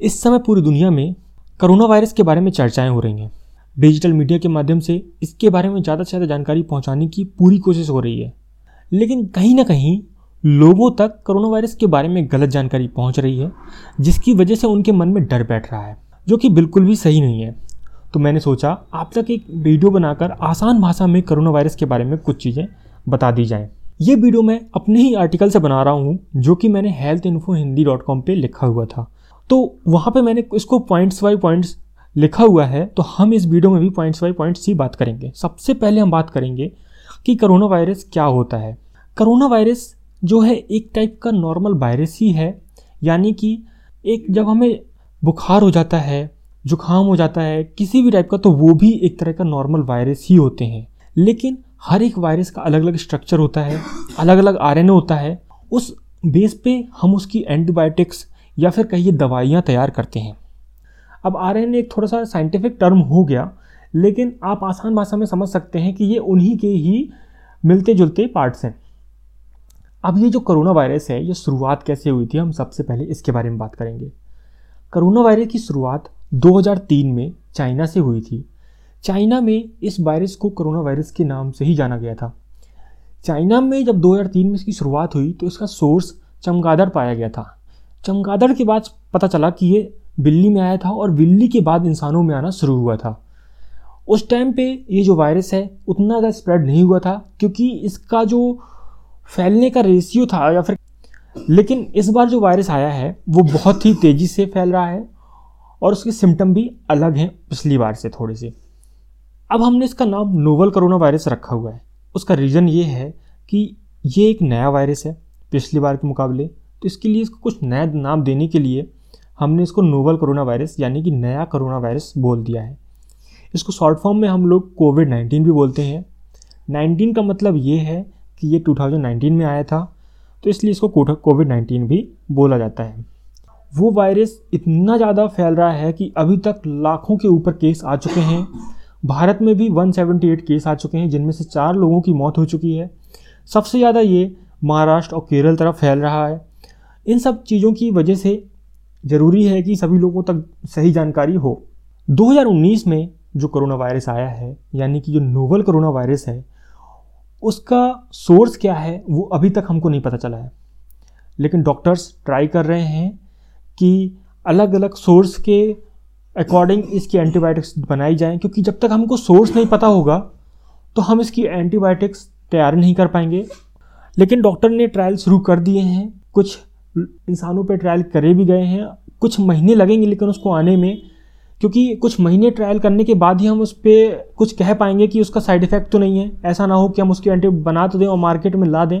इस समय पूरी दुनिया में कोरोना वायरस के बारे में चर्चाएँ हो रही हैं। डिजिटल मीडिया के माध्यम से इसके बारे में ज़्यादा से ज़्यादा जानकारी पहुँचाने की पूरी कोशिश हो रही है। लेकिन कहीं ना कहीं लोगों तक कोरोना वायरस के बारे में गलत जानकारी पहुँच रही है, जिसकी वजह से उनके मन में डर बैठ रहा है, जो कि बिल्कुल भी सही नहीं है। तो मैंने सोचा आप तक एक वीडियो बनाकर आसान भाषा में कोरोना वायरस के बारे में कुछ चीज़ें बता दी जाएँ। ये वीडियो मैं अपने ही आर्टिकल से बना रहा हूँ, जो कि मैंने health info Hindi dot com पर लिखा हुआ था। तो वहाँ पे मैंने इसको पॉइंट्स बाई पॉइंट्स लिखा हुआ है तो हम इस वीडियो में भी पॉइंट्स बाई पॉइंट्स ही बात करेंगे। सबसे पहले हम बात करेंगे कि करोना वायरस क्या होता है। करोना वायरस जो है, एक टाइप का नॉर्मल वायरस ही है, यानी कि एक जब हमें बुखार हो जाता है, जुकाम हो जाता है, किसी भी टाइप का तो वो भी एक तरह का नॉर्मल वायरस ही होते हैं। लेकिन हर एक वायरस का अलग अलग स्ट्रक्चर होता है अलग अलग आर होता है। उस बेस पे हम उसकी एंटीबायोटिक्स या फिर कहिए दवाइयाँ तैयार करते हैं। अब आर एक थोड़ा सा साइंटिफिक टर्म हो गया, लेकिन आप आसान भाषा में समझ सकते हैं कि ये उन्हीं के ही मिलते जुलते पार्ट्स हैं। अब ये जो करोना वायरस है, ये शुरुआत कैसे हुई थी, हम सबसे पहले इसके बारे में बात करेंगे। करोना वायरस की शुरुआत 2003 में चाइना से हुई थी। चाइना में इस वायरस को करोना वायरस के नाम से ही जाना गया था। चाइना में जब 2003 में इसकी शुरुआत हुई तो इसका सोर्स चमगादड़ पाया गया था। चमगादड़ के बाद पता चला कि ये बिल्ली में आया था और बिल्ली के बाद इंसानों में आना शुरू हुआ था। उस टाइम पे ये जो वायरस है, उतना ज़्यादा स्प्रेड नहीं हुआ था, क्योंकि इसका जो फैलने का रेशियो था या फिर लेकिन इस बार जो वायरस आया है, वो बहुत ही तेज़ी से फैल रहा है और उसके सिम्टम भी अलग हैं पिछली बार से थोड़े से। अब हमने इसका नाम नोवल करोना वायरस रखा हुआ है। उसका रीज़न ये है कि ये एक नया वायरस है पिछली बार के मुकाबले। तो इसके लिए इसको कुछ नया नाम देने के लिए हमने इसको नोवल कोरोना वायरस यानी कि नया कोरोना वायरस बोल दिया है। इसको शॉर्ट फॉर्म में हम लोग कोविड नाइन्टीन भी बोलते हैं। नाइन्टीन का मतलब ये है कि ये 2019 में आया था तो इसलिए इसको कोविड नाइन्टीन भी बोला जाता है। वो वायरस इतना ज़्यादा फैल रहा है कि अभी तक लाखों के ऊपर केस आ चुके हैं। भारत में भी 178 केस आ चुके हैं, जिनमें से चार लोगों की मौत हो चुकी है। सबसे ज़्यादा ये महाराष्ट्र और केरल तरफ़ फैल रहा है। इन सब चीज़ों की वजह से ज़रूरी है कि सभी लोगों तक सही जानकारी हो। 2019 में जो कोरोना वायरस आया है, यानी कि जो नोवल कोरोना वायरस है, उसका सोर्स क्या है, वो अभी तक हमको नहीं पता चला है। लेकिन डॉक्टर्स ट्राई कर रहे हैं कि अलग अलग सोर्स के अकॉर्डिंग इसकी एंटीबायोटिक्स बनाई जाएँ, क्योंकि जब तक हमको सोर्स नहीं पता होगा तो हम इसकी एंटीबायोटिक्स तैयार नहीं कर पाएँगे। लेकिन डॉक्टर ने ट्रायल शुरू कर दिए हैं, कुछ इंसानों पे ट्रायल करे भी गए हैं। कुछ महीने लगेंगे लेकिन उसको आने में, क्योंकि कुछ महीने ट्रायल करने के बाद ही हम उस पर कुछ कह पाएँगे कि उसका साइड इफ़ेक्ट तो नहीं है। ऐसा ना हो कि हम उसकी एंटी बना तो दें और मार्केट में ला दें।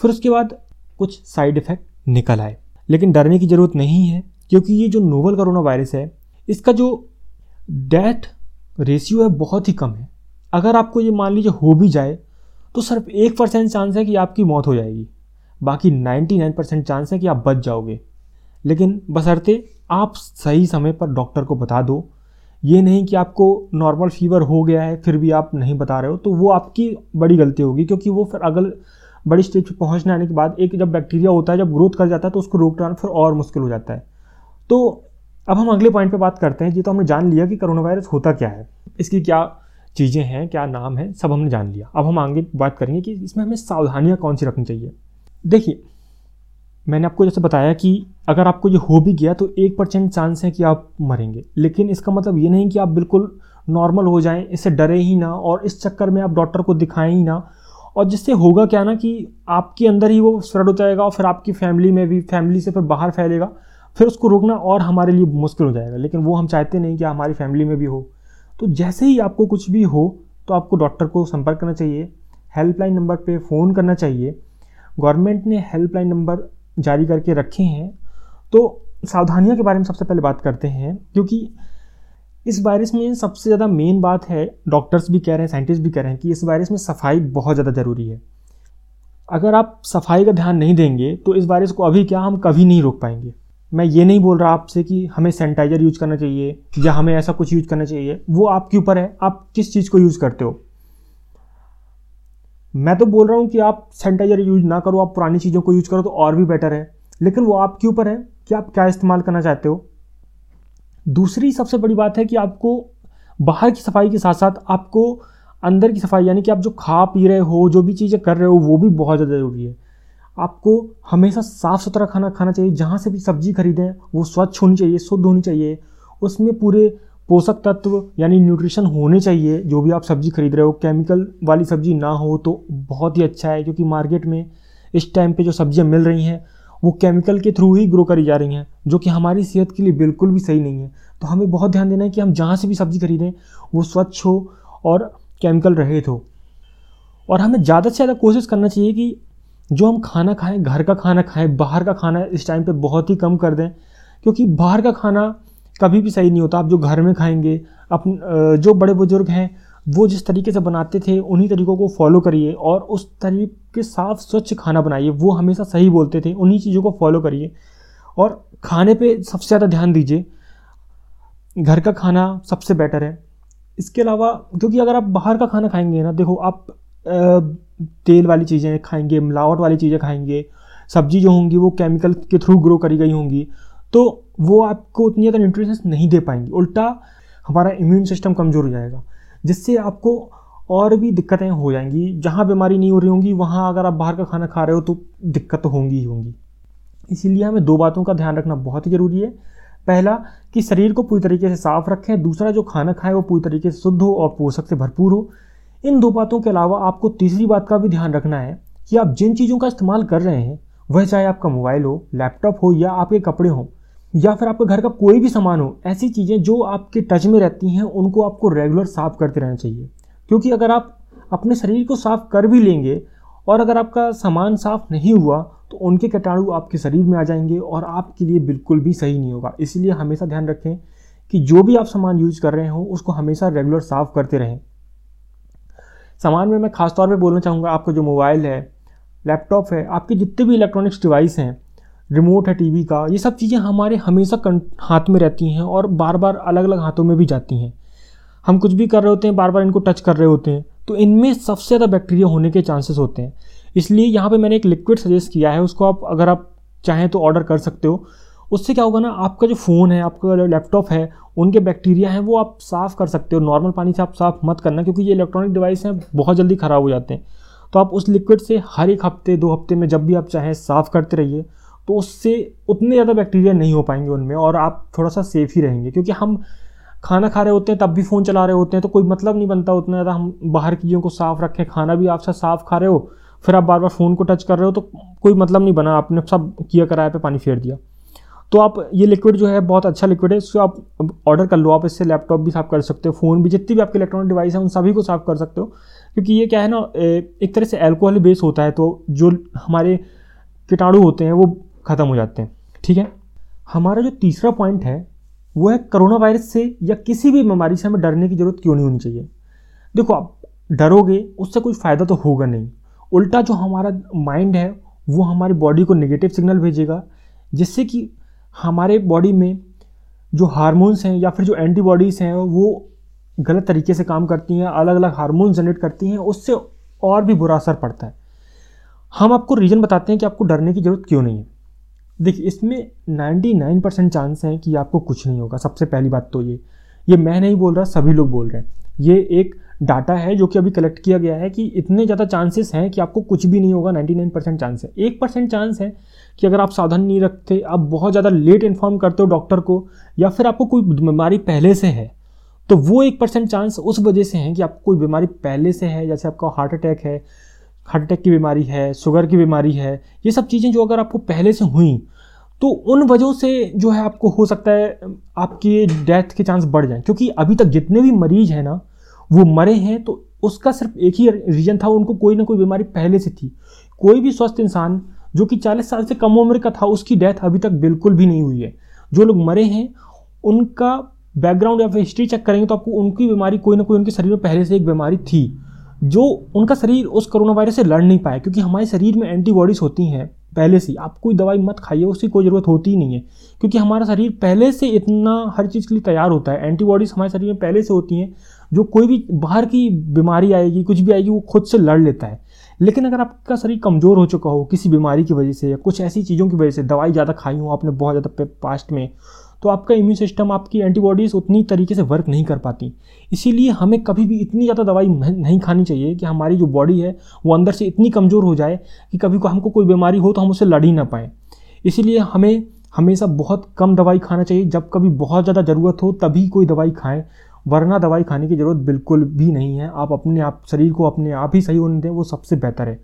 फिर उसके बाद कुछ साइड इफ़ेक्ट निकल आए। लेकिन डरने की ज़रूरत नहीं है, क्योंकि ये जो नोवल करोना वायरस है, इसका जो डेथ रेशियो है बहुत ही कम है। अगर आपको ये मान लीजिए हो भी जाए तो सिर्फ़ एक परसेंट चांस है कि आपकी मौत हो जाएगी। बाकी नाइन्टी नाइन परसेंट चांस है कि आप बच जाओगे। लेकिन बसरते आप सही समय पर डॉक्टर को बता दो। ये नहीं कि आपको नॉर्मल फीवर हो गया है, फिर भी आप नहीं बता रहे हो तो वो आपकी बड़ी गलती होगी, क्योंकि वो फिर अगल बड़ी स्टेज पर पहुँचने आने के बाद एक जब बैक्टीरिया होता है, जब ग्रोथ कर जाता है तो उसको रोकना फिर और मुश्किल हो जाता है। तो अब हम अगले पॉइंट पे बात करते हैं जी तो हमने जान लिया कि कोरोना वायरस होता क्या है। इसकी क्या चीज़ें हैं, क्या नाम है, सब हमने जान लिया। अब हम आगे बात करेंगे कि इसमें हमें सावधानियाँ कौन सी रखनी चाहिए। देखिए, मैंने आपको जैसे बताया कि अगर आपको ये हो भी गया तो एक परसेंट चांस है कि आप मरेंगे। लेकिन इसका मतलब ये नहीं कि आप बिल्कुल नॉर्मल हो जाएँ, इससे डरे ही ना और इस चक्कर में आप डॉक्टर को दिखाएँ ही ना। और जिससे होगा क्या ना कि आपके अंदर ही वो स्प्रेड हो जाएगा और फिर आपकी फैमिली में भी फैमिली से फिर बाहर फैलेगा, फिर उसको रोकना और हमारे लिए मुश्किल हो जाएगा। लेकिन वो हम चाहते नहीं कि हमारी फैमिली में भी हो। तो जैसे ही आपको कुछ भी हो तो आपको डॉक्टर को संपर्क करना चाहिए। हेल्पलाइन नंबर पर फ़ोन करना चाहिए। गवर्नमेंट ने हेल्पलाइन नंबर जारी करके रखे हैं। तो सावधानियों के बारे में सबसे पहले बात करते हैं, क्योंकि इस वायरस में सबसे ज़्यादा मेन बात है डॉक्टर्स भी कह रहे हैं साइंटिस्ट भी कह रहे हैं कि इस वायरस में सफ़ाई बहुत ज़्यादा ज़रूरी है। अगर आप सफ़ाई का ध्यान नहीं देंगे तो इस वायरस को अभी क्या हम कभी नहीं रोक पाएँगे। मैं ये नहीं बोल रहा आपसे कि हमें सैनिटाइजर यूज़ करना चाहिए, या हमें ऐसा कुछ यूज़ करना चाहिए। वो आपके ऊपर है, आप किस चीज़ को यूज़ करते हो? मैं तो बोल रहा हूँ कि आप सैनिटाइजर यूज़ ना करो, आप पुरानी चीज़ों को यूज़ करो तो और भी बेटर है। लेकिन वो आपके ऊपर है कि आप क्या इस्तेमाल करना चाहते हो? दूसरी सबसे बड़ी बात है कि आपको बाहर की सफ़ाई के साथ साथ आपको अंदर की सफ़ाई, यानी कि आप जो खा पी रहे हो, जो भी चीज़ें कर रहे हो, वो भी बहुत ज़्यादा ज़रूरी है। आपको हमेशा साफ़ सुथरा खाना खाना चाहिए, जहाँ से भी सब्ज़ी खरीदें, वो स्वच्छ होनी चाहिए, शुद्ध होनी चाहिए। उसमें पूरे पोषक तत्व यानी न्यूट्रिशन होने चाहिए, जो भी आप सब्ज़ी खरीद रहे हो केमिकल वाली सब्ज़ी ना हो तो बहुत ही अच्छा है, क्योंकि मार्केट में इस टाइम पे जो सब्ज़ियाँ मिल रही हैं, वो केमिकल के थ्रू ही ग्रो करी जा रही हैं, जो कि हमारी सेहत के लिए बिल्कुल भी सही नहीं है। तो हमें बहुत ध्यान देना है कि हम जहाँ से भी सब्ज़ी खरीदें, वो स्वच्छ हो और केमिकल रहित हो। और हमें ज़्यादा से ज़्यादा कोशिश करना चाहिए कि जो हम खाना खाएँ, घर का खाना खाएँ, बाहर का खाना इस टाइम पे बहुत ही कम कर दें, क्योंकि बाहर का खाना कभी भी सही नहीं होता। आप जो घर में खाएँगे अपन जो बड़े बुज़ुर्ग हैं, वो जिस तरीके से बनाते थे, उन्हीं तरीक़ों को फॉलो करिए और उस तरीके साफ़, स्वच्छ खाना बनाइए। वो हमेशा सही बोलते थे, उन्हीं चीज़ों को फॉलो करिए। और खाने पे सबसे ज़्यादा ध्यान दीजिए। घर का खाना सबसे बेटर है। इसके अलावा, क्योंकि अगर आप बाहर का खाना खाएँगे ना, देखो आप तेल वाली चीज़ें खाएँगे, मिलावट वाली चीज़ें खाएँगे, सब्ज़ी जो होंगी वो केमिकल के थ्रू ग्रो करी गई होंगी। तो वो आपको उतनी ज़्यादा न्यूट्रिशंस नहीं दे पाएँगी। उल्टा हमारा इम्यून सिस्टम कमज़ोर हो जाएगा, जिससे आपको और भी दिक्कतें हो जाएँगी। जहाँ बीमारी नहीं हो रही होंगी, वहाँ अगर आप बाहर का खाना खा रहे हो तो दिक्कत तो होंगी ही होंगी। इसीलिए हमें दो बातों का ध्यान रखना बहुत ही ज़रूरी है। पहला, कि शरीर को पूरी तरीके से साफ़ रखें। दूसरा, जो खाना खाएँ, वो पूरी तरीके से शुद्ध हो और पोषक से भरपूर हो। इन दो बातों के अलावा आपको तीसरी बात का भी ध्यान रखना है, कि आप जिन चीज़ों का इस्तेमाल कर रहे हैं, वह चाहे आपका मोबाइल हो, लैपटॉप हो या आपके कपड़े हों या फिर आपके घर का कोई भी सामान हो, ऐसी चीज़ें जो आपके टच में रहती हैं, उनको आपको रेगुलर साफ़ करते रहना चाहिए। क्योंकि अगर आप अपने शरीर को साफ़ कर भी लेंगे और अगर आपका सामान साफ़ नहीं हुआ तो उनके कीटाणु आपके शरीर में आ जाएँगे और आपके लिए बिल्कुल भी सही नहीं होगा। इसलिए हमेशा ध्यान रखें कि जो भी आप सामान यूज़ कर रहे हो, उसको हमेशा रेगुलर साफ़ करते रहें। सामान में मैं खासतौर पर बोलना चाहूँगा, आपका जो मोबाइल है, लैपटॉप है, आपके जितने भी इलेक्ट्रॉनिक्स डिवाइस हैं रिमोट है टीवी का, ये सब चीज़ें हमारे हमेशा हाथ में रहती हैं और बार बार अलग अलग हाथों में भी जाती हैं। हम कुछ भी कर रहे होते हैं बार बार इनको टच कर रहे होते हैं तो इनमें सबसे ज़्यादा बैक्टीरिया होने के चांसेस होते हैं। इसलिए यहाँ पे मैंने एक लिक्विड सजेस्ट किया है, उसको आप, अगर आप चाहें तो ऑर्डर कर सकते हो। उससे क्या होगा ना, आपका जो फ़ोन है, आपका लैपटॉप है, उनके बैक्टीरिया हैं, वो आप साफ़ कर सकते हो। नॉर्मल पानी से आप साफ़ मत करना, क्योंकि ये इलेक्ट्रॉनिक डिवाइस हैं, बहुत जल्दी ख़राब हो जाते हैं। तो आप उस लिक्विड से हर एक हफ़्ते, दो हफ़्ते में जब भी आप चाहें, साफ़ करते रहिए। तो उससे उतने ज़्यादा बैक्टीरिया नहीं हो पाएँगे उनमें और आप थोड़ा सा सेफ़ ही रहेंगे। क्योंकि हम खाना खा रहे होते हैं, तब भी फ़ोन चला रहे होते हैं तो कोई मतलब नहीं बनता उतना ज़्यादा। हम बाहर की चीज़ों को साफ़ रखें, खाना भी आपसे साफ़ खा रहे हो, फिर आप बार बार फ़ोन को टच कर रहे हो तो कोई मतलब नहीं बना। आपने सब किया कराया पे, पानी फेर दिया। तो आप ये लिक्विड जो है, बहुत अच्छा लिक्विड है, इसको आप ऑर्डर कर लो। आप इससे लैपटॉप भी साफ़ कर सकते हो फ़ोन भी, जितनी भी आपके इलेक्ट्रॉनिक डिवाइस है, उन सभी को साफ़ कर सकते हो। क्योंकि ये क्या है ना एक तरह से एल्कोहल बेस होता है तो जो हमारे कीटाणु होते हैं, वो ख़त्म हो जाते हैं। ठीक है? हमारा जो तीसरा पॉइंट है, वो है कोरोना वायरस से या किसी भी बीमारी से हमें डरने की ज़रूरत क्यों नहीं होनी चाहिए? देखो, आप डरोगे, उससे कोई फ़ायदा तो होगा नहीं। उल्टा जो हमारा माइंड है, वो हमारी बॉडी को नेगेटिव सिग्नल भेजेगा, जिससे कि हमारे बॉडी में जो हार्मोन्स हैं या फिर जो एंटीबॉडीज़ हैं, वो गलत तरीके से काम करती हैं अलग अलग हार्मोन जनरेट करती हैं, उससे और भी बुरा असर पड़ता है। हम आपको रीज़न बताते हैं कि आपको डरने की ज़रूरत क्यों नहीं है। देखिए, इसमें 99 परसेंट चांस है कि आपको कुछ नहीं होगा। सबसे पहली बात तो ये। ये मैं नहीं बोल रहा, सभी लोग बोल रहे हैं। ये एक डाटा है जो कि अभी कलेक्ट किया गया है कि इतने ज़्यादा चांसेस हैं कि आपको कुछ भी नहीं होगा। 99 परसेंट चांस है। एक परसेंट चांस है कि अगर आप साधन नहीं रखते, आप बहुत ज़्यादा लेट इन्फॉर्म करते हो डॉक्टर को, या फिर आपको कोई बीमारी पहले से है तो वो एक परसेंट चांस उस वजह से है कि आपको कोई बीमारी पहले से है, जैसे आपका हार्ट अटैक है हार्ट अटैक की बीमारी है, शुगर की बीमारी है, ये सब चीज़ें जो अगर आपको पहले से हुई तो उन वजहों से जो है आपको हो सकता है आपके डेथ के चांस बढ़ जाएँ। क्योंकि अभी तक जितने भी मरीज़ हैं ना, वो मरे हैं तो उसका सिर्फ़ एक ही रीजन था, उनको कोई ना कोई बीमारी पहले से थी। कोई भी स्वस्थ इंसान, जो कि चालीस साल से कम उम्र का था, उसकी डेथ अभी तक बिल्कुल भी नहीं हुई है। जो लोग मरे हैं, उनका बैकग्राउंड या फिर हिस्ट्री चेक करेंगे तो आपको उनकी बीमारी कोई ना कोई उनके शरीर में पहले से एक बीमारी थी। जो उनका शरीर उस कोरोना वायरस से लड़ नहीं पाया, क्योंकि हमारे शरीर में एंटीबॉडीज़ होती हैं, पहले से आप कोई दवाई मत खाइए, उसकी कोई ज़रूरत होती ही नहीं है, क्योंकि हमारा शरीर पहले से इतना हर चीज़ के लिए तैयार होता है। एंटीबॉडीज़ हमारे शरीर में पहले से होती हैं, जो कोई भी बाहर की बीमारी आएगी, कुछ भी आएगी, वो खुद से लड़ लेता है। लेकिन अगर आपका शरीर कमज़ोर हो चुका हो किसी बीमारी की वजह से या कुछ ऐसी चीज़ों की वजह से, दवाई ज़्यादा खाई हो आपने बहुत ज़्यादा पास्ट में तो आपका इम्यून सिस्टम आपकी एंटीबॉडीज़ उतनी तरीके से वर्क नहीं कर पाती। इसीलिए हमें कभी भी इतनी ज़्यादा दवाई नहीं खानी चाहिए कि हमारी जो बॉडी है, वो अंदर से इतनी कमज़ोर हो जाए कि कभी को हमको कोई बीमारी हो तो हम उससे लड़ ही ना पाएँ। इसीलिए हमें हमेशा बहुत कम दवाई खाना चाहिए। जब कभी बहुत ज़्यादा ज़रूरत हो, तभी कोई दवाई खाएँ, वरना दवाई खाने की ज़रूरत बिल्कुल भी नहीं है। आप अपने आप, शरीर को अपने आप ही सही होने दें, वो सबसे बेहतर है।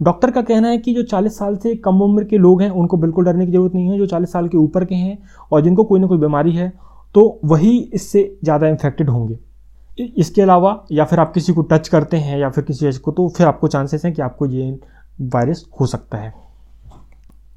डॉक्टर का कहना है कि जो 40 साल से कम उम्र के लोग हैं, उनको बिल्कुल डरने की ज़रूरत नहीं है। जो 40 साल के ऊपर के हैं और जिनको कोई ना कोई बीमारी है तो वही इससे ज़्यादा इन्फेक्टेड होंगे। इसके अलावा या फिर आप किसी को टच करते हैं या फिर किसी को तो फिर आपको चांसेस हैं कि आपको ये वायरस हो सकता है।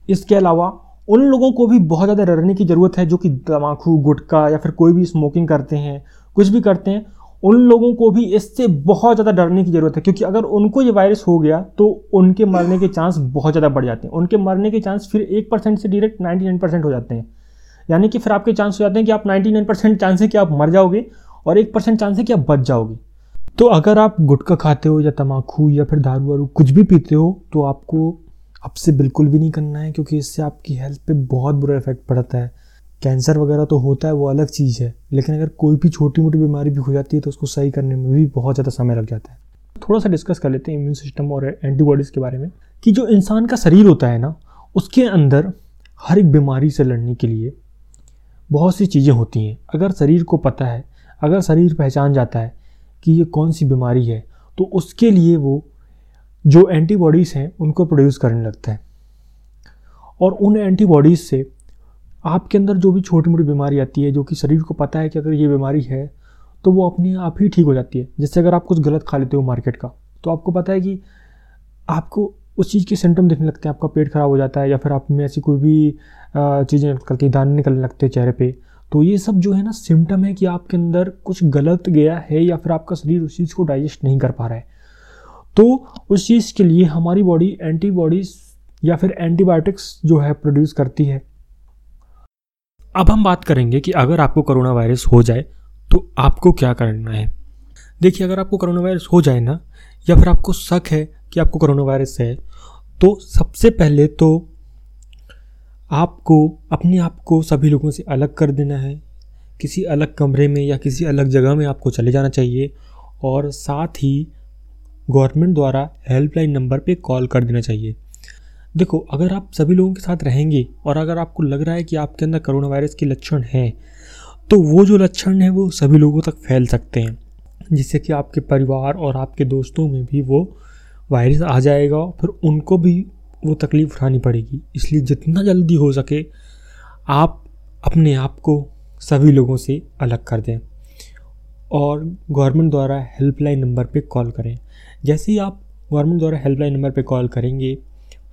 इसके अलावा उन लोगों को भी बहुत ज़्यादा डरने की ज़रूरत है जो कि तमाकू गुटखा या फिर कोई भी स्मोकिंग करते हैं, कुछ भी करते हैं उन लोगों को भी इससे बहुत ज़्यादा डरने की ज़रूरत है, क्योंकि अगर उनको ये वायरस हो गया तो उनके मरने के चांस बहुत ज़्यादा बढ़ जाते हैं। उनके मरने के चांस फिर एक परसेंट से डायरेक्ट नाइन्टी नाइन परसेंट हो जाते हैं। यानी कि फिर आपके चांस हो जाते हैं कि आप नाइन्टी नाइन परसेंट चांस है कि आप मर जाओगे और एक परसेंट चांस है कि आप बच जाओगे। तो अगर आप गुटखा खाते हो या तम्बाकू या फिर दारू वारू कुछ भी पीते हो तो आपको आपसे बिल्कुल भी नहीं करना है, क्योंकि इससे आपकी हेल्थ पे बहुत बुरा इफ़ेक्ट पड़ता है। कैंसर वगैरह तो होता है, वो अलग चीज़ है। लेकिन अगर कोई भी छोटी मोटी बीमारी भी हो जाती है तो उसको सही करने में भी बहुत ज़्यादा समय लग जाता है। थोड़ा सा डिस्कस कर लेते हैं इम्यून सिस्टम और एंटीबॉडीज़ के बारे में, कि जो इंसान का शरीर होता है ना, उसके अंदर हर एक बीमारी से लड़ने के लिए बहुत सी चीज़ें होती हैं। अगर शरीर को पता है, अगर शरीर पहचान जाता है कि ये कौन सी बीमारी है तो उसके लिए वो जो एंटीबॉडीज़ हैं, उनको प्रोड्यूस करने लगता है। और उन एंटीबॉडीज़ से आपके अंदर जो भी छोटी मोटी बीमारी आती है, जो कि शरीर को पता है कि अगर ये बीमारी है तो वो अपने आप ही ठीक हो जाती है। जैसे अगर आप कुछ गलत खा लेते हो मार्केट का तो आपको पता है कि आपको उस चीज़ के सिम्टम दिखने लगते हैं, आपका पेट खराब हो जाता है या फिर आप में ऐसी कोई भी चीज़ें निकलती है दाने निकलने लगते हैं चेहरे पे। तो ये सब जो है ना सिम्टम है कि आपके अंदर कुछ गलत गया है या फिर आपका शरीर उस चीज़ को डाइजेस्ट नहीं कर पा रहा है। तो उस चीज़ के लिए हमारी बॉडी एंटीबॉडीज़ या फिर एंटीबायोटिक्स जो है प्रोड्यूस करती है। अब हम बात करेंगे कि अगर आपको कोरोना वायरस हो जाए तो आपको क्या करना है? देखिए, अगर आपको कोरोना वायरस हो जाए ना, या फिर आपको शक है कि आपको कोरोना वायरस है तो सबसे पहले तो आपको अपने आप को सभी लोगों से अलग कर देना है। किसी अलग कमरे में या किसी अलग जगह में आपको चले जाना चाहिए और साथ ही गवर्नमेंट द्वारा हेल्पलाइन नंबर पे कॉल कर देना चाहिए। देखो, अगर आप सभी लोगों के साथ रहेंगे और अगर आपको लग रहा है कि आपके अंदर कोरोना वायरस के लक्षण हैं तो वो जो लक्षण हैं, वो सभी लोगों तक फैल सकते हैं, जिससे कि आपके परिवार और आपके दोस्तों में भी वो वायरस आ जाएगा फिर उनको भी वो तकलीफ़ उठानी पड़ेगी। इसलिए जितना जल्दी हो सके आप अपने आप को सभी लोगों से अलग कर दें और गवर्नमेंट द्वारा हेल्पलाइन नंबर पे कॉल करें। जैसे ही आप गवर्नमेंट द्वारा हेल्पलाइन नंबर पे कॉल करेंगे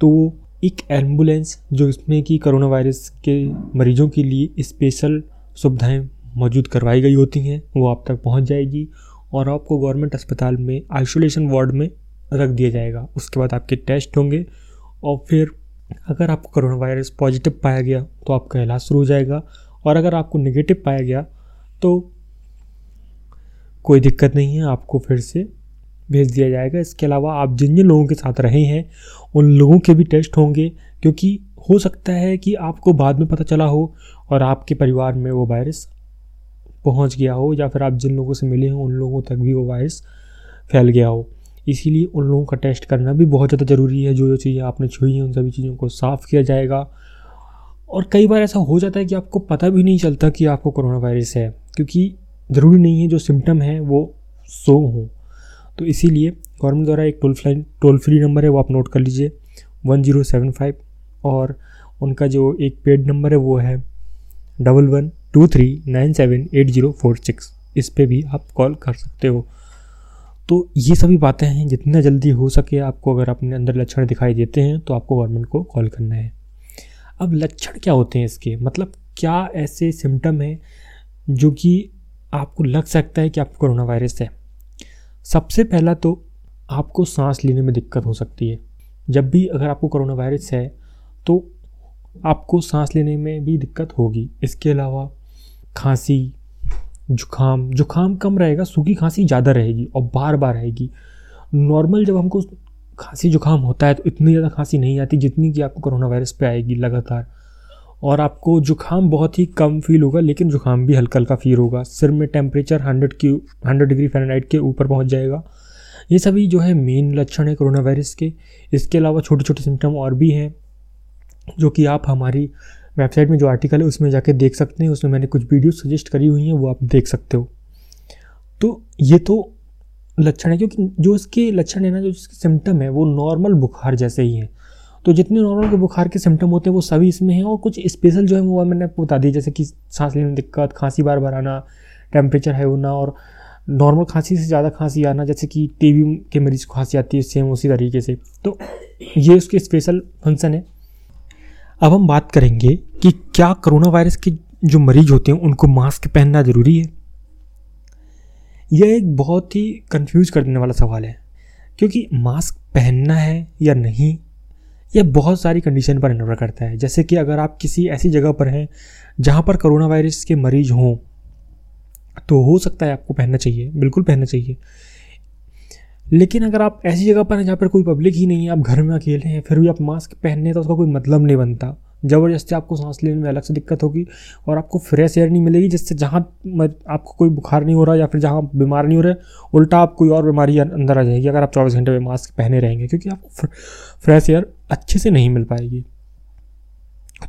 तो एक एंबुलेंस जो इसमें कि करोना वायरस के मरीजों के लिए स्पेशल सुविधाएँ मौजूद करवाई गई होती हैं, वो आप तक पहुँच जाएगी और आपको गवर्नमेंट अस्पताल में आइसोलेशन वार्ड में रख दिया जाएगा। उसके बाद आपके टेस्ट होंगे और फिर अगर आपको कोरोना वायरस पॉजिटिव पाया गया तो आपका इलाज शुरू हो जाएगा और अगर आपको नेगेटिव पाया गया तो कोई दिक्कत नहीं है, आपको फिर से भेज दिया जाएगा। इसके अलावा आप जिन जिन लोगों के साथ रहे हैं, उन लोगों के भी टेस्ट होंगे, क्योंकि हो सकता है कि आपको बाद में पता चला हो और आपके परिवार में वो वायरस पहुँच गया हो, या फिर आप जिन लोगों से मिले हों, उन लोगों तक भी वो वायरस फैल गया हो। इसीलिए उन लोगों का टेस्ट करना भी बहुत ज़्यादा ज़रूरी है। जो जो चीज़ें आपने छुई हैं, उन सभी चीज़ों को साफ़ किया जाएगा। और कई बार ऐसा हो जाता है कि आपको पता भी नहीं चलता कि आपको कोरोना वायरस है, क्योंकि ज़रूरी नहीं है जो सिम्टम है वो सो हों। तो इसीलिए गवर्नमेंट द्वारा एक toll free toll free number है वो आप नोट कर लीजिए वन ज़ीरो सेवन फाइव और उनका जो एक पेड नंबर है वो है double one two three nine seven eight zero four six इस पर भी आप कॉल कर सकते हो। तो ये सभी बातें हैं, जितना जल्दी हो सके आपको अगर अपने अंदर लक्षण दिखाई देते हैं तो आपको गवर्नमेंट को कॉल करना है। अब लक्षण क्या होते हैं इसके? मतलब क्या ऐसे सिम्टम हैं जो कि आपको लग सकता है कि आपको कोरोना वायरस है? सबसे पहला तो आपको सांस लेने में दिक्कत हो सकती है। जब भी अगर आपको कोरोना वायरस है तो आपको सांस लेने में भी दिक्कत होगी। इसके अलावा खांसी जुखाम जुखाम कम रहेगा, सूखी खांसी ज़्यादा रहेगी और बार बार रहेगी नॉर्मल जब हमको खांसी जुखाम होता है तो इतनी ज़्यादा खांसी नहीं आती जितनी कि आपको कोरोना वायरस पे आएगी लगातार। और आपको जुकाम बहुत ही कम फील होगा, लेकिन जुकाम भी हल्का हल्का फील होगा। सिर में टेम्परेचर हंड्रेड की हंड्रेड डिग्री फ़ारेनहाइट के ऊपर पहुँच जाएगा। ये सभी जो है मेन लक्षण है कोरोना वायरस के। इसके अलावा छोटे छोटे सिम्टम और भी हैं, जो कि आप हमारी वेबसाइट में जो आर्टिकल है, उसमें जाके देख सकते हैं। उसमें मैंने कुछ वीडियो सजेस्ट करी हुई हैं, वो आप देख सकते हो। तो ये तो लक्षण है, क्योंकि जो इसके लक्षण है ना, जो इसके सिम्टम है, वो नॉर्मल बुखार जैसे ही हैं। तो जितने नॉर्मल के बुखार के सिम्टम होते हैं, वो सभी इसमें हैं और कुछ स्पेशल जो है वो मैंने आपको बता दी जैसे कि सांस लेने में दिक्कत, खांसी बार बार आना टेम्परेचर है होना और नॉर्मल खांसी से ज़्यादा खांसी आना, जैसे कि टीबी के मरीज़ को खांसी आती है सेम उसी तरीके से। तो ये उसके स्पेशल फ़ंक्शन है। अब हम बात करेंगे कि क्या कोरोना वायरस के जो मरीज़ होते हैं, उनको मास्क पहनना ज़रूरी है? यह एक बहुत ही कंफ्यूज कर देने वाला सवाल है, क्योंकि मास्क पहनना है या नहीं यह बहुत सारी कंडीशन पर निर्भर करता है। जैसे कि अगर आप किसी ऐसी जगह पर हैं जहाँ पर करोना वायरस के मरीज़ हों तो हो सकता है आपको पहनना चाहिए, बिल्कुल पहनना चाहिए। लेकिन अगर आप ऐसी जगह पर हैं जहाँ पर कोई पब्लिक ही नहीं है, आप घर में अकेले हैं, फिर भी आप मास्क पहनने तो उसका कोई मतलब नहीं बनता। ज़बरदस्ती आपको सांस लेने में अलग से दिक्कत होगी और आपको फ्रेश एयर नहीं मिलेगी, जिससे जहाँ आपको कोई बुखार नहीं हो रहा या फिर जहाँ बीमार नहीं हो रहे, उल्टा आप कोई और बीमारी अंदर आ जाएगी अगर आप चौबीस घंटे में मास्क पहने रहेंगे, क्योंकि आपको फ्रेश एयर अच्छे से नहीं मिल पाएगी।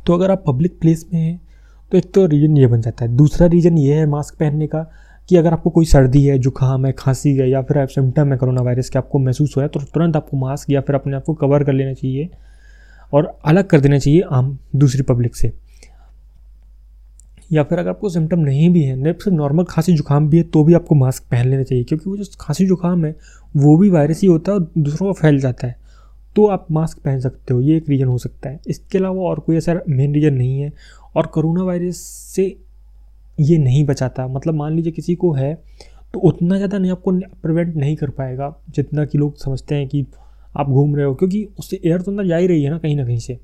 तो अगर आप पब्लिक प्लेस में हैं तो एक तो रीज़न ये बन जाता है। दूसरा रीज़न ये है मास्क पहनने का कि अगर आपको कोई सर्दी है, जुकाम है, खांसी है या फिर आप सिम्टम है कोरोना वायरस के, आपको महसूस हो रहा है तो तुरंत आपको मास्क या फिर अपने आप को कवर कर लेना चाहिए। और अलग कर देना चाहिए आम दूसरी पब्लिक से। या फिर अगर आपको सिम्टम नहीं भी है सिर्फ़ नॉर्मल खांसी जुकाम भी है तो भी आपको मास्क पहन लेना चाहिए, क्योंकि वो जो खांसी जुकाम है, वो भी वायरस ही होता है और दूसरों को फैल जाता है। तो आप मास्क पहन सकते हो, ये एक रीज़न हो सकता है। इसके अलावा और कोई ऐसा मेन रीज़न नहीं है, और करोना वायरस से ये नहीं बचाता। मतलब मान लीजिए किसी को है तो उतना ज़्यादा नहीं आपको प्रिवेंट नहीं कर पाएगा, जितना कि लोग समझते हैं कि आप घूम रहे हो, क्योंकि उससे एयर तो अंदर जा ही रही है ना कहीं ना कहीं से।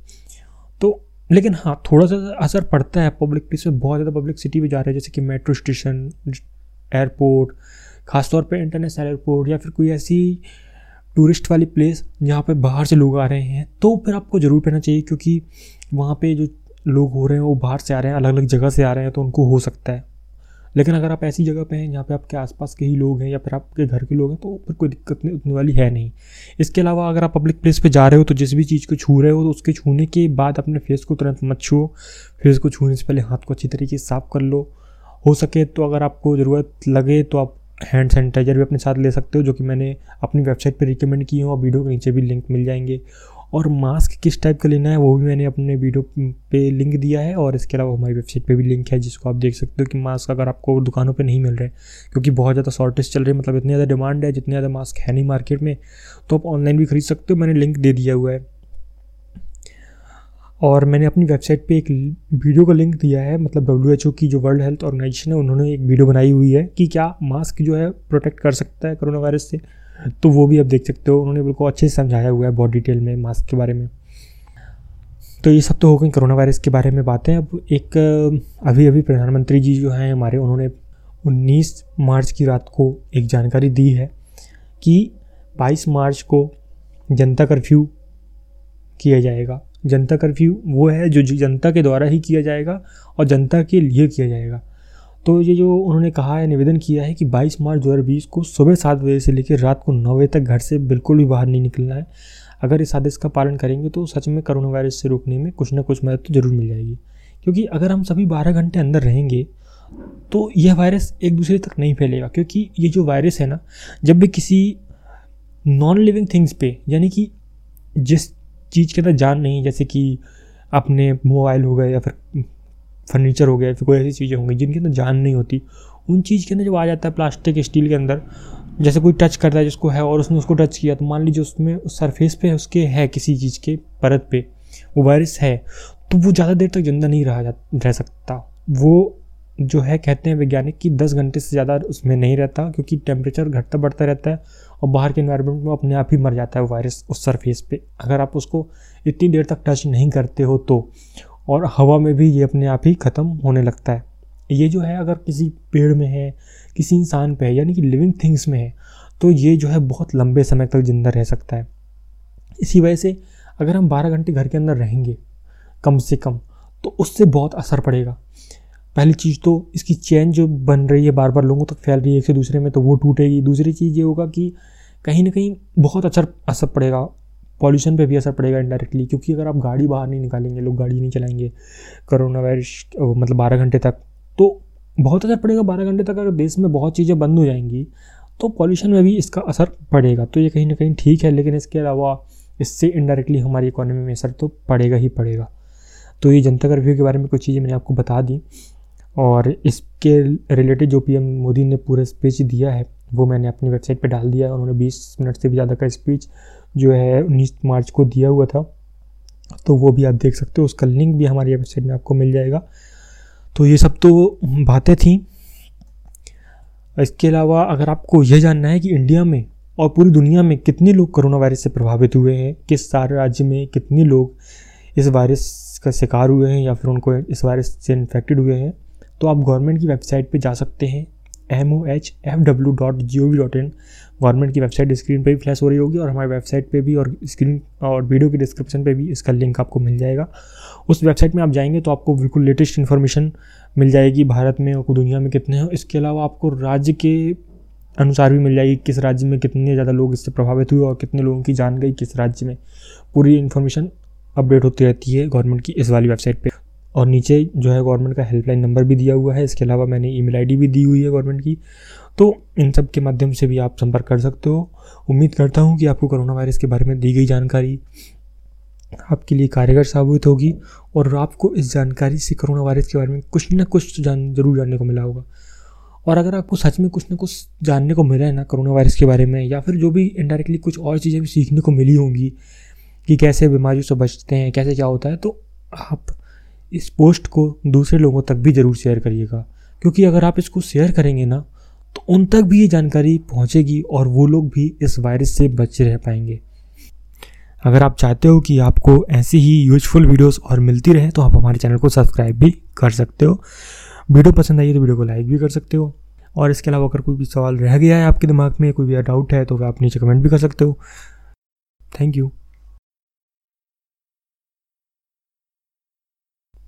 तो लेकिन हाँ थोड़ा सा असर पड़ता है पब्लिक प्लेस में बहुत ज़्यादा पब्लिक सिटी में जा रहे हैं, जैसे कि मेट्रो स्टेशन एयरपोर्ट ख़ासतौर पर इंटरनेशनल एयरपोर्ट या फिर कोई ऐसी टूरिस्ट वाली प्लेस जहाँ पे बाहर से लोग आ रहे हैं तो फिर आपको ज़रूर पहनना चाहिए, क्योंकि वहाँ पे जो लोग हो रहे हैं, वो बाहर से आ रहे हैं अलग अलग जगह से आ रहे हैं तो उनको हो सकता है। लेकिन अगर आप ऐसी जगह पे हैं जहाँ पे आपके आसपास के ही लोग हैं या फिर आपके घर के लोग हैं तो फिर कोई दिक्कत नहीं, उतनी वाली है नहीं। इसके अलावा अगर आप पब्लिक प्लेस पे जा रहे हो तो जिस भी चीज़ को छू रहे हो तो उसके छूने के बाद अपने फेस को तुरंत मत छुओ। फेस को छूने से पहले हाथ को अच्छी तरीके से साफ़ कर लो। हो सके तो अगर आपको ज़रूरत लगे तो आप हैंड सैनिटाइज़र भी अपने साथ ले सकते हो, जो कि मैंने अपनी वेबसाइट पर रिकमेंड किए हैं, और वीडियो के नीचे भी लिंक मिल जाएँगे। और मास्क किस टाइप का लेना है, वो भी मैंने अपने वीडियो पे लिंक दिया है और इसके अलावा हमारी वेबसाइट पे भी लिंक है जिसको आप देख सकते हो कि मास्क अगर आपको दुकानों पे नहीं मिल रहे, क्योंकि बहुत ज़्यादा शॉर्टेज चल रही है मतलब इतनी ज़्यादा डिमांड है, जितने ज़्यादा मास्क है नहीं मार्केट में तो आप ऑनलाइन भी खरीद सकते हो, मैंने लिंक दे दिया हुआ है। और मैंने अपनी वेबसाइट पे एक वीडियो का लिंक दिया है मतलब WHO की जो वर्ल्ड हेल्थ ऑर्गेनाइजेशन है, उन्होंने एक वीडियो बनाई हुई है कि क्या मास्क जो है प्रोटेक्ट कर सकता है कोरोना वायरस से। तो वो भी आप देख सकते हो, उन्होंने बिल्कुल अच्छे से समझाया हुआ है बहुत डिटेल में मास्क के बारे में। तो ये सब तो हो गई कोरोना वायरस के बारे में बातें। अब एक, अभी अभी प्रधानमंत्री जी जो हैं हमारे, उन्होंने 19 मार्च की रात को एक जानकारी दी है कि 22 मार्च को जनता कर्फ्यू किया जाएगा। जनता कर्फ्यू वो है जो जनता के द्वारा ही किया जाएगा और जनता के लिए किया जाएगा। तो ये जो उन्होंने कहा है, निवेदन किया है कि 22 मार्च 2020 को सुबह सात बजे से लेकर रात को नौ बजे तक घर से बिल्कुल भी बाहर नहीं निकलना है। अगर इस आदेश का पालन करेंगे तो सच में कोरोना वायरस से रोकने में कुछ ना कुछ मदद तो ज़रूर मिल जाएगी। क्योंकि अगर हम सभी बारह घंटे अंदर रहेंगे तो यह वायरस एक दूसरे तक नहीं फैलेगा। क्योंकि ये जो वायरस है ना, जब भी किसी नॉन लिविंग थिंग्स पे, यानी कि जिस चीज़ के अंदर जान नहीं जैसे कि अपने मोबाइल हो गए या फिर फर्नीचर हो गया फिर कोई ऐसी चीज़ें होंगी जिनके अंदर जान नहीं होती, उन चीज़ के अंदर जब आ जाता है प्लास्टिक स्टील के अंदर, जैसे कोई टच करता है जिसको है और उसने उसको टच किया तो मान लीजिए उसमें उस सरफेस पे उसके है किसी चीज़ के परत पे, वो वायरस है तो वो ज़्यादा देर तक ज़िंदा नहीं रहा रह सकता। वो जो है कहते हैं वैज्ञानिक कि दस घंटे से ज़्यादा उसमें नहीं रहता क्योंकि टेम्परेचर घटता बढ़ता रहता है और बाहर के इन्वायरमेंट में अपने आप ही मर जाता है वायरस उस सरफेस पे। अगर आप उसको इतनी देर तक टच नहीं करते हो तो और हवा में भी ये अपने आप ही ख़त्म होने लगता है। ये जो है अगर किसी पेड़ में है, किसी इंसान पे है, यानी कि लिविंग थिंग्स में है तो ये जो है बहुत लंबे समय तक ज़िंदा रह सकता है। इसी वजह से अगर हम बारह घंटे घर के अंदर रहेंगे, कम से कम तो उससे बहुत असर पड़ेगा। पहली चीज़ तो इसकी चैन जो बन रही है बार बार लोगों तक फैल रही है एक से दूसरे में तो वो टूटेगी। दूसरी चीज़ ये होगा कि कहीं ना कहीं बहुत असर असर पड़ेगा पॉल्यूशन पे भी असर पड़ेगा इनडायरेक्टली क्योंकि अगर आप गाड़ी बाहर नहीं निकालेंगे, लोग गाड़ी नहीं चलाएँगे कोरोना वायरस मतलब बारह घंटे तक तो बहुत असर पड़ेगा बारह घंटे तक अगर देश में बहुत चीज़ें बंद हो जाएँगी तो पॉल्यूशन में भी इसका असर पड़ेगा। तो ये कहीं ना कहीं ठीक है, लेकिन इसके अलावा इससे इनडायरेक्टली हमारी इकोनॉमी में असर तो पड़ेगा ही पड़ेगा। तो ये जनता कर्फ्यू के बारे में कुछ चीज़ें मैंने आपको बता दी, और इसके रिलेटेड जो पीएम मोदी ने पूरा स्पीच दिया है, वो मैंने अपनी वेबसाइट पे डाल दिया है, उन्होंने 20 मिनट से भी ज़्यादा का स्पीच जो है 19 मार्च को दिया हुआ था तो वो भी आप देख सकते हो, उसका लिंक भी हमारी वेबसाइट में आपको मिल जाएगा। तो ये सब तो बातें थी। इसके अलावा अगर आपको यह जानना है कि इंडिया में और पूरी दुनिया में कितने लोग कोरोना वायरस से प्रभावित हुए हैं, किस सारे राज्य में कितने लोग इस वायरस का शिकार हुए हैं या फिर उनको इस वायरस से इन्फेक्टेड हुए हैं तो आप गवर्नमेंट की वेबसाइट पे जा सकते हैं। M O H F W dot G O V dot in government की वेबसाइट स्क्रीन पे भी फ्लैश हो रही होगी और हमारी वेबसाइट पे भी और स्क्रीन और वीडियो के डिस्क्रिप्शन पे भी इसका लिंक आपको मिल जाएगा। उस वेबसाइट में आप जाएँगे तो आपको बिल्कुल लेटेस्ट इन्फॉर्मेशन मिल जाएगी, भारत में और दुनिया में कितने हैं। इसके अलावा आपको राज्य के अनुसार भी मिल जाएगी किस राज्य में कितने ज़्यादा लोग इससे प्रभावित हुए और कितने लोगों की जान गई किस राज्य में। पूरी इन्फॉर्मेशन अपडेट होती रहती है गवर्नमेंट की इस वाली वेबसाइट पे। और नीचे जो है गवर्नमेंट का हेल्पलाइन नंबर भी दिया हुआ है। इसके अलावा मैंने ईमेल आईडी भी दी हुई है गवर्नमेंट की। तो इन सब के माध्यम से भी आप संपर्क कर सकते हो। उम्मीद करता हूँ कि आपको कोरोना वायरस के बारे में दी गई जानकारी आपके लिए कारगर साबित होगी और आपको इस जानकारी से कोरोना वायरस के बारे में कुछ ना कुछ जान, ज़रूर जानने को मिला होगा। और अगर आपको सच में कुछ ना कुछ जानने को मिला है ना कोरोना वायरस के बारे में या फिर जो भी इनडायरेक्टली कुछ और चीज़ें भी सीखने को मिली होंगी कि कैसे बीमारियों से बचते हैं, कैसे क्या होता है तो आप इस पोस्ट को दूसरे लोगों तक भी ज़रूर शेयर करिएगा। क्योंकि अगर आप इसको शेयर करेंगे ना तो उन तक भी ये जानकारी पहुंचेगी और वो लोग भी इस वायरस से बचे रह पाएँगे। अगर आप चाहते हो कि आपको ऐसी ही यूजफुल वीडियोस और मिलती रहे तो आप हमारे चैनल को सब्सक्राइब भी कर सकते हो। वीडियो पसंद आई तो वीडियो को लाइक भी कर सकते हो। और इसके अलावा अगर कोई भी सवाल रह गया है आपके दिमाग में, कोई भी डाउट है तो आप नीचे कमेंट भी कर सकते हो। Thank you